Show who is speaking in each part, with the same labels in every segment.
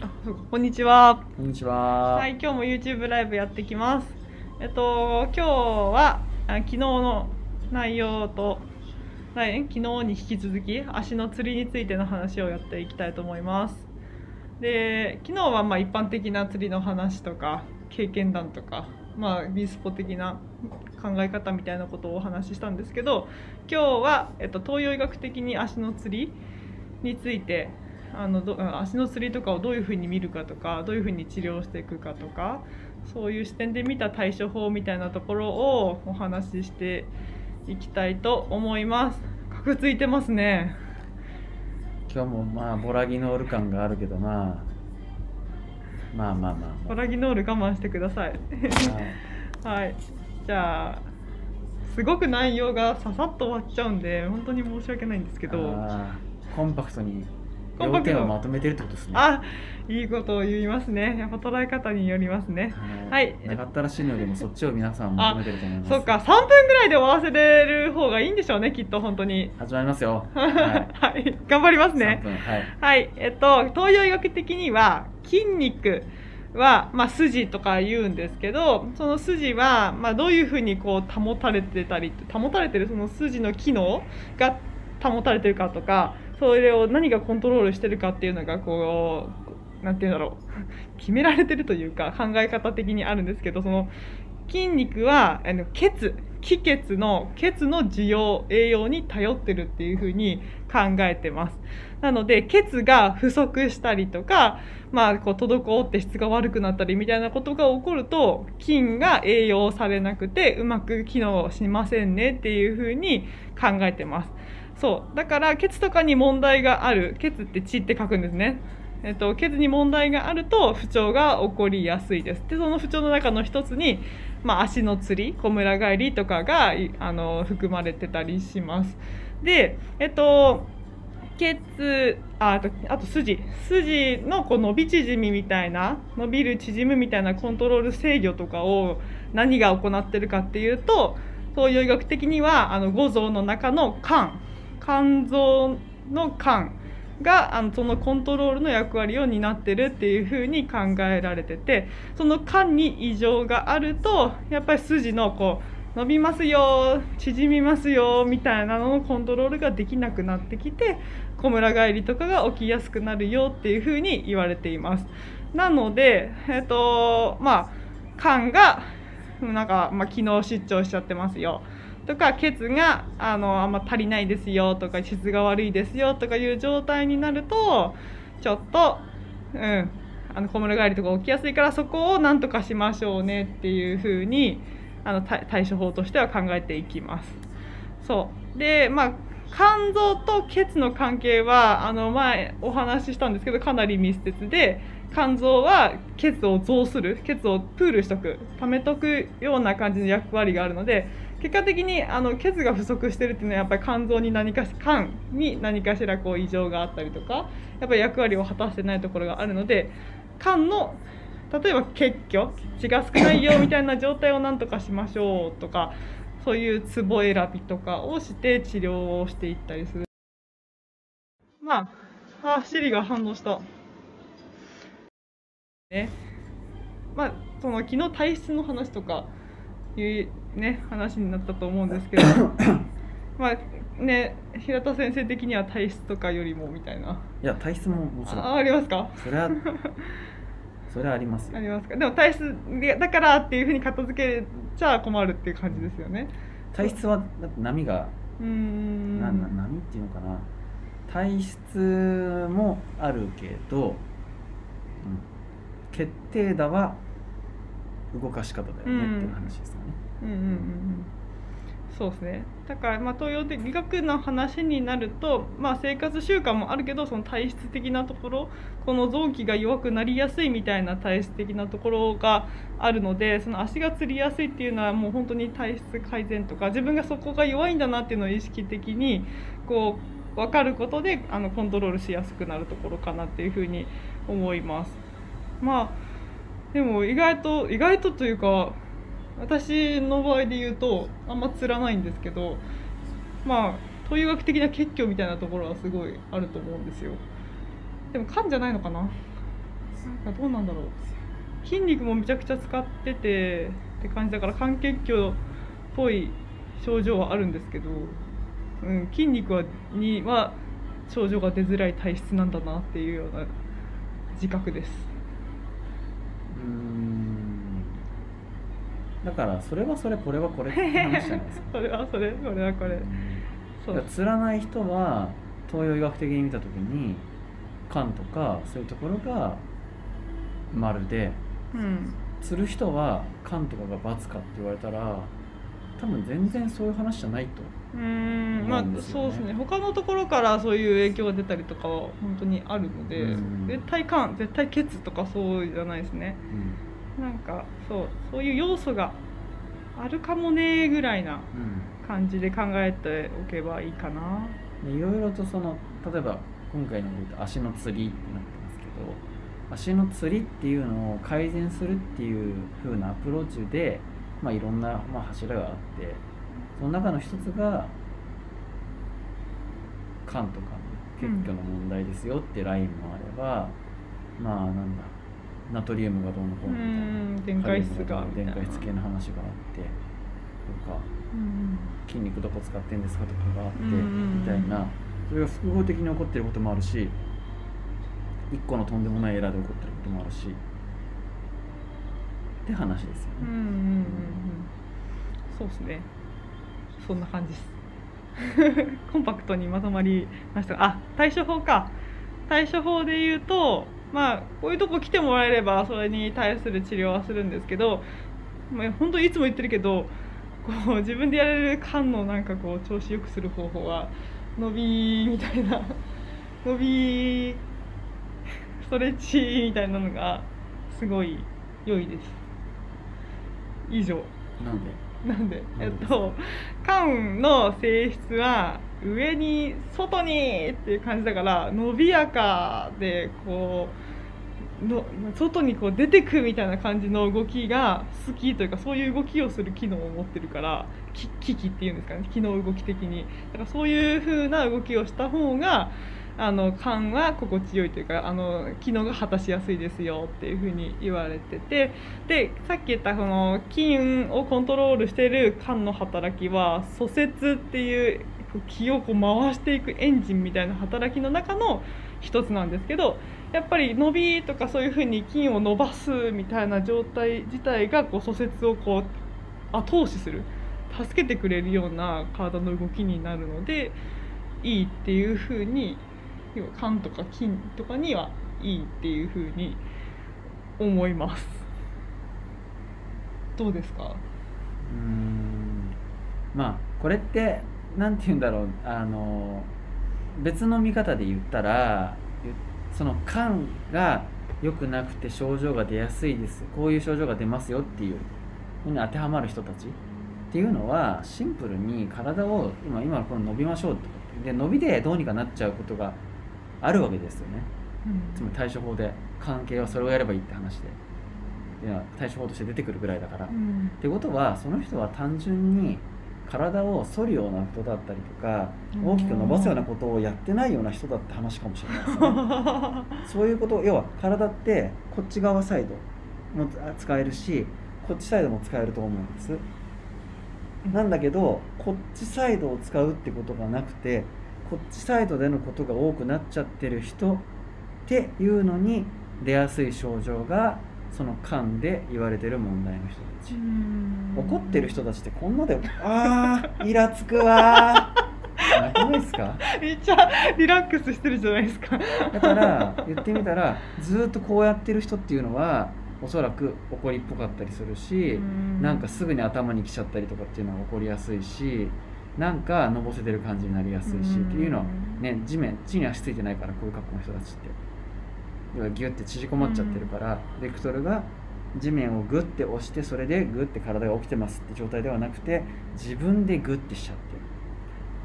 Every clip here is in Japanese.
Speaker 1: あそうかこんにちは。
Speaker 2: こんにちは。
Speaker 1: はい、今日も YouTube ライブやってきます。えっと今日はあ昨日の内容と、ない昨日に引き続き足の釣りについての話をやっていきたいと思います。で、昨日はまあ一般的な釣りの話とか経験談とか、まあビースポ的な考え方みたいなことをお話ししたんですけど、今日はえっと東洋医学的に足の釣りについてあのど足のつりとかをどういうふうに見るかとかどういうふうに治療していくかとかそういう視点で見た対処法みたいなところをお話ししていきたいと思います。格ついてますね。
Speaker 2: 今日もまあボラギノール感があるけどまあまあまあまあ
Speaker 1: ボラギノール我慢してください。
Speaker 2: まあ
Speaker 1: はい。じゃあすごく内容がささっと終わっちゃうんで本当に申し訳ないんですけど。
Speaker 2: コンパクトに要点をまとめてるってことですね。
Speaker 1: あ、いいことを言いますね。やっぱ捉え方によりますね。はい
Speaker 2: 長ったらしいのよりもそっちを皆さん求めてると思います。
Speaker 1: そうか、3分ぐらいで終わらせれる方がいいんでしょうね、きっと本当に。
Speaker 2: 始まりますよ。
Speaker 1: は
Speaker 2: はい。
Speaker 1: い、頑張ります
Speaker 2: 3
Speaker 1: ね。
Speaker 2: 分はい。
Speaker 1: はい、えっと、東洋医学的には筋肉は、まあ、筋とか言うんですけどその筋は、まあ、どういうふうにこう保たれてたり保たれてるその筋の機能が保たれてるかとかそれを何がコントロールしてるかっていうのがこうなんていうんだろう。決められてるというか考え方的にあるんですけどその筋肉はあの血気血の血の需要栄養に頼ってるっていうふうに考えてます。なので血が不足したりとか、まあ、こう滞って質が悪くなったりみたいなことが起こると菌が栄養されなくてうまく機能しませんねっていうふうに考えてます。そう。だから血とかに問題がある。血って血って書くんですね。えっと、血に問題があると不調が起こりやすいです。でその不調の中の一つに、まあ、足のつりこむら返りとかがあの含まれてたりします。でえっと血ああとあと筋。筋のこう伸び縮みみたいな伸びる縮むみたいなコントロール制御とかを何が行ってるかっていうと東洋医学的にはあの五臓の中の肝肝臓の肝があのそのコントロールの役割を担ってるっていうふうに考えられててその肝に異常があるとやっぱり筋のこう伸びますよ縮みますよみたいなののコントロールができなくなってきてこむら返りとかが起きやすくなるよっていうふうに言われています。なので、えっとまあ、肝がなんか、まあ、機能失調しちゃってますよとか血があのあんま足りないですよとか質が悪いですよとかいう状態になるとちょっとうんあの小村返りとか起きやすいからそこをなんとかしましょうねっていうふうにあの対処法としては考えていきます。そうでまあ肝臓と血の関係はあの前お話ししたんですけどかなり密接で肝臓は血を増する血をプールしとく溜めとくような感じの役割があるので結果的にあの血が不足してるっていうのはやっぱり肝臓に何かし肝に何かしらこう異常があったりとかやっぱり役割を果たしてないところがあるので肝の例えば血虚血が少ないよみたいな状態をなんとかしましょうとかそういうツボ選びとかをして治療をしていったりする。まあ、あ、シリが反応した。ね。まあ、その昨日体質の話とかいうね話になったと思うんですけど、まあね平田先生的には体質とかよりもみたいな。
Speaker 2: いや体質ももちろん
Speaker 1: あありますか？
Speaker 2: それはそれはありますよ。
Speaker 1: ありますか？でも体質でだからっていうふうに片付けちゃ困るっていう感じですよね。
Speaker 2: 体質はだって波が
Speaker 1: うーん。
Speaker 2: なな波っていうのかな体質もあるけど、うん、決定打は動かし方だよねっていう話ですよね。
Speaker 1: うんうんうんうんそうですねだからまあ東洋的医学の話になると、まあ、生活習慣もあるけどその体質的なところこの臓器が弱くなりやすいみたいな体質的なところがあるのでその足がつりやすいっていうのはもう本当に体質改善とか自分がそこが弱いんだなっていうのを意識的にこう分かることであのコントロールしやすくなるところかなっていうふうに思います。まあでも意外と意外とというか私の場合で言うとあんまつらないんですけどまあ東洋学的な結局みたいなところはすごいあると思うんですよ。でも肝じゃないのかな？なんかどうなんだろう。筋肉もめちゃくちゃ使っててって感じだから肝血虚っぽい症状はあるんですけど、うん、筋肉はには症状が出づらい体質なんだなっていうような自覚です。
Speaker 2: うーんだからそれはそれこれはこれって話じゃないですか。
Speaker 1: それはそれこれはこれ。そう。
Speaker 2: だからつらない人は東洋医学的に見た時に肝とかそういうところが丸で
Speaker 1: うん。
Speaker 2: つる人は肝とかが×かって言われたら多分全然そういう話じゃないと
Speaker 1: うーんまあそうですね。他のところからそういう影響が出たりとかは本当にあるので、
Speaker 2: うん。
Speaker 1: 絶対肝絶対血とかそうじゃないですねなんかそうそういう要素があるかもねぐらいな
Speaker 2: うん。
Speaker 1: 感じで考えておけばいいかな。
Speaker 2: いろいろとその例えば今回ので言うと足のつりってなってますけど足のつりっていうのを改善するっていう風なアプローチで、まあ、いろんな、まあ、柱があってその中の一つが肝とかの血虚の問題ですよってラインもあれば、まあなんだナトリウムがどうのこう
Speaker 1: う
Speaker 2: のみたいな。
Speaker 1: ん電解質が
Speaker 2: 電解質系の話があってとか
Speaker 1: うん
Speaker 2: 筋肉どこ使ってんですかとかがあってみたいな。それが複合的に起こってることもあるし一個のとんでもないエラーで起こってることもあるしって話ですよね。
Speaker 1: うんうんうんうん。そうですね。そんな感じです。コンパクトにまとまりました。があ対処法か。対処法で言うとまあこういうとこ来てもらえればそれに対する治療はするんですけど、まあ、本当いつも言ってるけどこう自分でやれる肝のなんかこう調子よくする方法は伸びみたいな伸びストレッチみたいなのがすごい良いです。以上。
Speaker 2: なんで？
Speaker 1: なんでえっと肝の性質は上に外にっていう感じだから伸びやかでこうの外にこう出てくみたいな感じの動きが好きというかそういう動きをする機能を持ってるからき機器っていうんですかね機能動き的に。だからそういう風な動きをした方があの肝は心地よいというかあの機能が果たしやすいですよっていう風に言われててでさっき言ったその筋をコントロールしてる肝の働きは蘇節っていうこう気をこう回していくエンジンみたいな働きの中の一つなんですけどやっぱり伸びとかそういうふうに筋を伸ばすみたいな状態自体がこう蘇節をこう後押しする助けてくれるような体の動きになるのでいいっていうふうに要は肝とか筋とかにはいいっていうふうに思います。どうですか？
Speaker 2: うん。まあこれってなんて言うんだろう。あの別の見方で言ったらその肝が良くなくて症状が出やすいです。こういう症状が出ますよっていうふうに当てはまる人たちっていうのはシンプルに体を今今この伸びましょうって。で伸びでどうにかなっちゃうことがあるわけですよね。つまり対処法で関係はそれをやればいいって話で。いや対処法として出てくるぐらいだから、
Speaker 1: うん。
Speaker 2: ってことはその人は単純に体を反るような人だったりとか
Speaker 1: うん。
Speaker 2: 大きく伸ばすようなことをやってないような人だって話かもしれないですねそういうこと要は体ってこっち側サイドも使えるしこっちサイドも使えると思うんです。なんだけどこっちサイドを使うってことがなくてこっちサイドでのことが多くなっちゃってる人っていうのに出やすい症状がその間で言われてる問題の人たち。怒ってる人たちってこんなであー イラつくわー。なくないですか？
Speaker 1: めっちゃリラックスしてるじゃないですか。
Speaker 2: だから言ってみたらずーっとこうやってる人っていうのはおそらく怒りっぽかったりするしなんかすぐに頭に来ちゃったりとかっていうのは起こりやすいしなんかのぼせてる感じになりやすいしっていうのはね地面地に足ついてないからこういう格好の人たちって要はギュッて縮こまっちゃってるから、ベクトルが地面をグッて押してそれでグッて体が起きてますって状態ではなくて自分でグッてしちゃってる。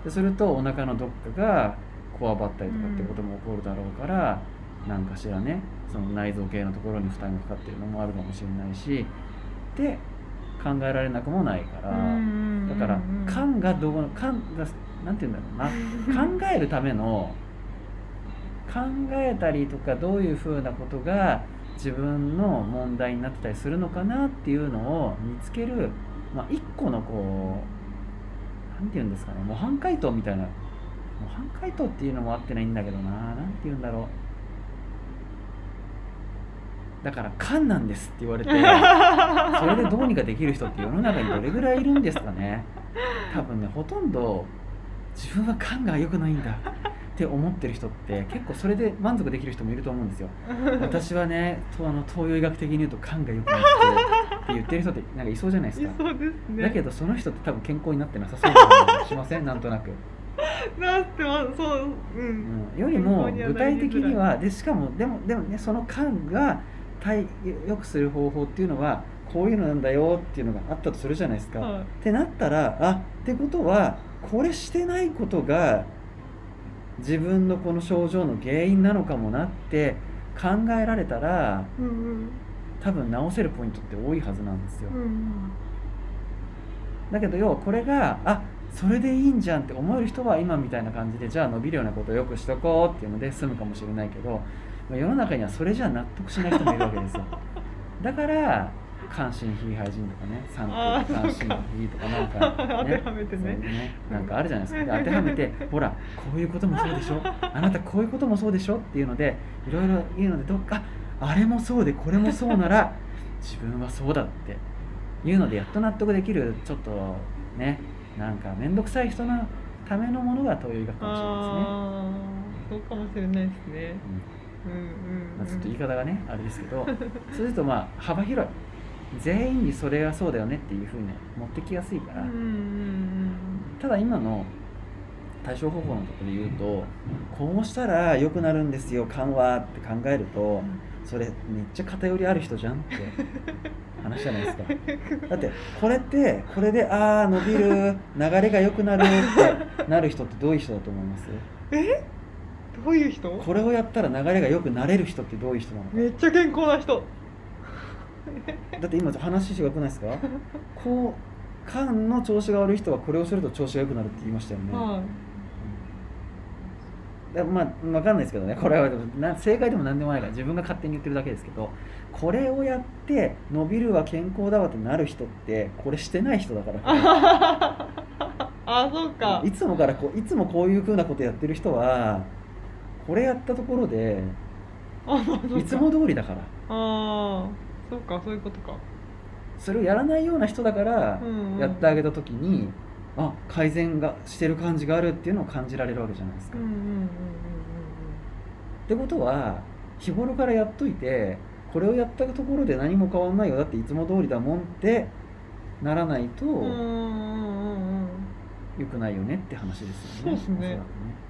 Speaker 2: でするとお腹のどっかがこわばったりとかってことも起こるだろうから、何かしらねその内臓系のところに負担がかかってるのもあるかもしれないしって考えられなくもないから、だから肝がどうの肝がなんて言うんだろうな。考えるための考えたりとかどういうふうなことが自分の問題になってたりするのかなっていうのを見つける、まあ、一個のこう何て言うんですかね模範解答みたいな。模範解答っていうのも合ってないんだけどな。何て言うんだろうだから「勘なんです」って言われて それでどうにかできる人って世の中にどれぐらいいるんですかね。多分ねほとんど自分は勘が良くないんだって思ってる人って結構それで満足できる人もいると思うんですよ。私はねとあの東洋医学的に言うと勘が良くないって言ってる人ってなんかいそうじゃないですか。
Speaker 1: ね。
Speaker 2: だけどその人って多分健康になってなさそうな気しませんなんとなく、
Speaker 1: なってます。そううん、
Speaker 2: うん、よりも具体的にはでしかもでもでもねその勘が対よくする方法っていうのはこういうのなんだよっていうのがあったとするじゃないですか、
Speaker 1: はい。
Speaker 2: ってなったらあってことはこれしてないことが自分のこの症状の原因なのかもなって考えられたら
Speaker 1: うんうん。
Speaker 2: 多分治せるポイントって多いはずなんですよ。
Speaker 1: うんうん。
Speaker 2: だけど要はこれがあそれでいいんじゃんって思える人は今みたいな感じでじゃあ伸びるようなことをよくしとこうっていうので済むかもしれないけどまあ世の中にはそれじゃ納得しない人もいるわけですよ。だから関心非廃人とかね三
Speaker 1: あー
Speaker 2: 関心非とかなんか、
Speaker 1: 当てはめてね。
Speaker 2: ねなんかあるじゃないですか。で当てはめて ほらこういうこともそうでしょ。あなたこういうこともそうでしょっていうのでいろいろ言うのでどっかあれもそうでこれもそうなら自分はそうだっていうのでやっと納得できるちょっとねなんか面倒くさい人のためのものが東洋医学かもしれないですね。
Speaker 1: そうかもしれないですね。
Speaker 2: うん、まあ、ちょっと言い方がねあれですけど そうするとまあ幅広い。全員にそれがそうだよねっていうふうに持ってきやすいから、ただ今の対処方法のところで言うとこうしたら良くなるんですよ緩和って考えるとそれめっちゃ偏りある人じゃんって 話じゃないですか。だってこれってこれでああ伸びる流れが良くなるってなる人ってどういう人だと思います？
Speaker 1: え？どういう人？
Speaker 2: これをやったら流れが良くなれる人ってどういう人なのか。
Speaker 1: めっちゃ健康な人。
Speaker 2: だって今話が良くないですか？こう肝の調子が悪い人はこれをすると調子が良くなるって言いましたよね、
Speaker 1: はい。
Speaker 2: だまあ分かんないですけどね。これはな正解でも何でもないから自分が勝手に言ってるだけですけどこれをやって伸びるは健康だわってなる人ってこれしてない人だから。
Speaker 1: あそうか。
Speaker 2: いつもからこういつもこういうふうなことやってる人はこれやったところでいつも通りだから。
Speaker 1: ああそうかそういうことか。
Speaker 2: それをやらないような人だからやってあげた時にあ改善がしてる感じがあるっていうのを感じられるわけじゃないですか。ってことは日頃からやっといてこれをやったところで何も変わんないよ。だっていつも通りだもんってならないと良くないよねって話ですよね。
Speaker 1: そうっすね。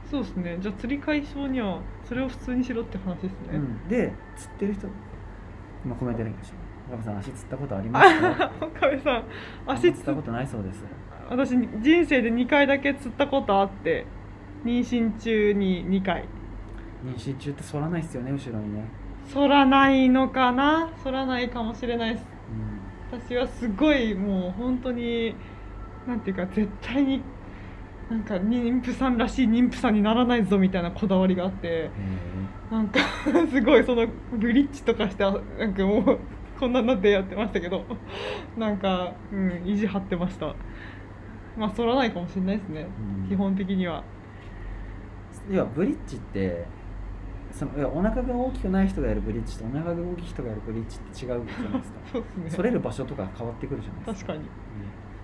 Speaker 2: おそ
Speaker 1: うですね。じゃあ釣り解消にはそれを普通にしろって話ですね、
Speaker 2: うん、で釣ってる人今コメントできました岡部さん足つったことありますか？
Speaker 1: 岡部さん足つ
Speaker 2: ったことないそうです。
Speaker 1: 私人生で2回だけ釣ったことあって妊娠中に2回。
Speaker 2: 妊娠中って反らないっすよね後ろにね、
Speaker 1: 反らないのかな？反らないかもしれないです。
Speaker 2: うん。
Speaker 1: 私はすごいもう本当になんていうか絶対になんか妊婦さんらしい妊婦さんにならないぞみたいなこだわりがあって
Speaker 2: へ
Speaker 1: なんか すごいそのブリッジとかしてなんかもうこんなのでやってましたけどなんか、うん、意地張ってました。まあ反らないかもしれないですね、
Speaker 2: うん。
Speaker 1: 基本的には。
Speaker 2: 要はブリッジってその要はお腹が大きくない人がやるブリッジとお腹が大きい人がやるブリッジって違うじゃないですか。
Speaker 1: そうですね。
Speaker 2: 反れる場所とか変わってくるじゃないですか。
Speaker 1: 確かに。
Speaker 2: うん、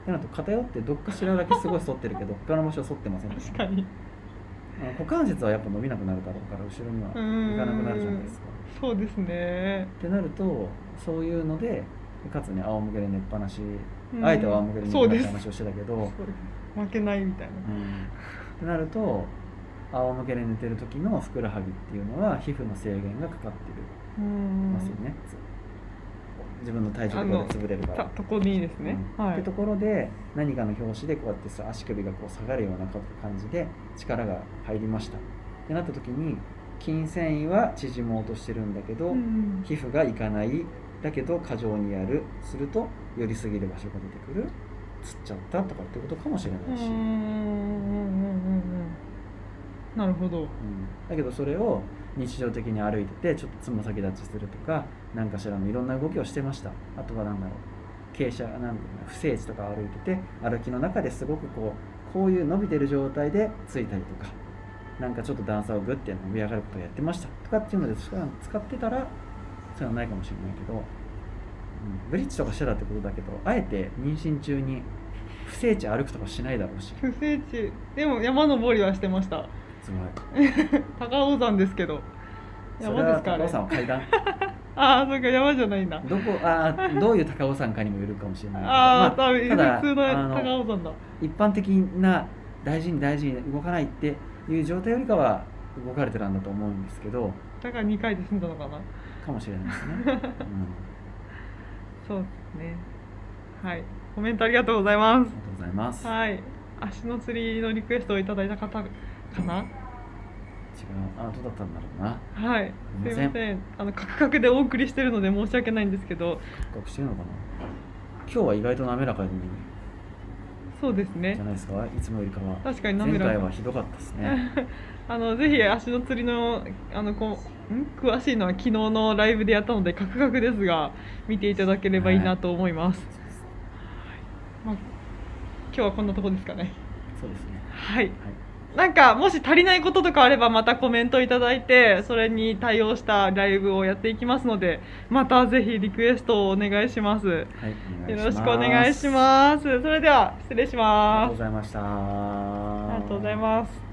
Speaker 2: なると偏ってどっかしらだけすごい反ってるけど 他の場所は反ってません
Speaker 1: 確かに。
Speaker 2: 股関節はやっぱ伸びなくなるだろうから後ろには
Speaker 1: うん
Speaker 2: 行かなくなるじゃないですか。
Speaker 1: そうですね。
Speaker 2: ってなるとそういうのでかつね仰向けで寝っぱなし、
Speaker 1: うん。
Speaker 2: あえて仰向けで寝っぱなし話をしてたけど、
Speaker 1: 負けないみたいな。
Speaker 2: てなると仰向けで寝てる時のふくらはぎっていうのは皮膚の制限がかかってる。
Speaker 1: うん。
Speaker 2: ますよね、自分の体重でこうやって潰れるから。
Speaker 1: たとこにいいですね、はい。
Speaker 2: うんってところで何かの拍子でこうやってさ足首がこう下がるような感じで力が入りました。ってなった時に筋繊維は縮もうとしてるんだけど、
Speaker 1: うん
Speaker 2: 皮膚がいかない。だけど過剰にやる。すると寄りすぎる場所が出てくる。つっちゃったとかってことかもしれないし、
Speaker 1: うんうんうんうんなるほど。
Speaker 2: うん、だけどそれを日常的に歩いててちょっとつま先立ちするとか何かしらのいろんな動きをしてました。あとは何だろう。傾斜なんだろう。な不整地とか歩いてて歩きの中ですごくこうこういう伸びてる状態でついたりとかなんかちょっと段差をグッて伸び上がることをやってました。とかっていうので使ってたらそれはないかもしれないけど、うん、ブリッジとかしてたってことだけどあえて妊娠中に不整地歩くとかしないだろうし。
Speaker 1: 不整地。でも山登りはしてました
Speaker 2: すごい
Speaker 1: 高尾山ですけど。山ですかあれ？
Speaker 2: 高尾山は階段。
Speaker 1: ああそうか山じゃないんだ。
Speaker 2: どこあーどういう高尾山かにもよるかもしれない
Speaker 1: ああ、
Speaker 2: ま
Speaker 1: 多分
Speaker 2: ただ
Speaker 1: 普通の高尾山だ。
Speaker 2: 一般的な大事に大事に動かないっていう状態よりかは動かれてたんだと思うんですけど。
Speaker 1: だから2回で済んだのかな？
Speaker 2: かもしれないですね、うん、
Speaker 1: そうですね。はい。コメントありがとうございま
Speaker 2: ありがとうございます、
Speaker 1: す。はい。足の釣りのリクエストをいただいた方かな？
Speaker 2: 違う。あどうだったんだろうな。
Speaker 1: はい。すいません。あのカクカクでお送りしてるので申し訳ないんですけど。
Speaker 2: 比較してるのかな？今日は意外と滑らかに
Speaker 1: そうですね。
Speaker 2: じゃないですか？いつもよりかは。
Speaker 1: 確かに滑
Speaker 2: 前
Speaker 1: らか。
Speaker 2: 回はひどかったですね。
Speaker 1: あのぜひ足の釣りのあのこうん？詳しいのは昨日のライブでやったのでカクカクですが見ていただければいいなと思います、まあ、今日はこんなとこですかね。
Speaker 2: そうですね。
Speaker 1: はい。
Speaker 2: はい
Speaker 1: なんかもし足りないこととかあればまたコメントいただいてそれに対応したライブをやっていきますのでまたぜひリクエストをお願いします。よ
Speaker 2: はい、お願いします。
Speaker 1: ろしくお願いします。それでは失礼し
Speaker 2: ありがとう
Speaker 1: ます
Speaker 2: ございました。
Speaker 1: ありがとうございます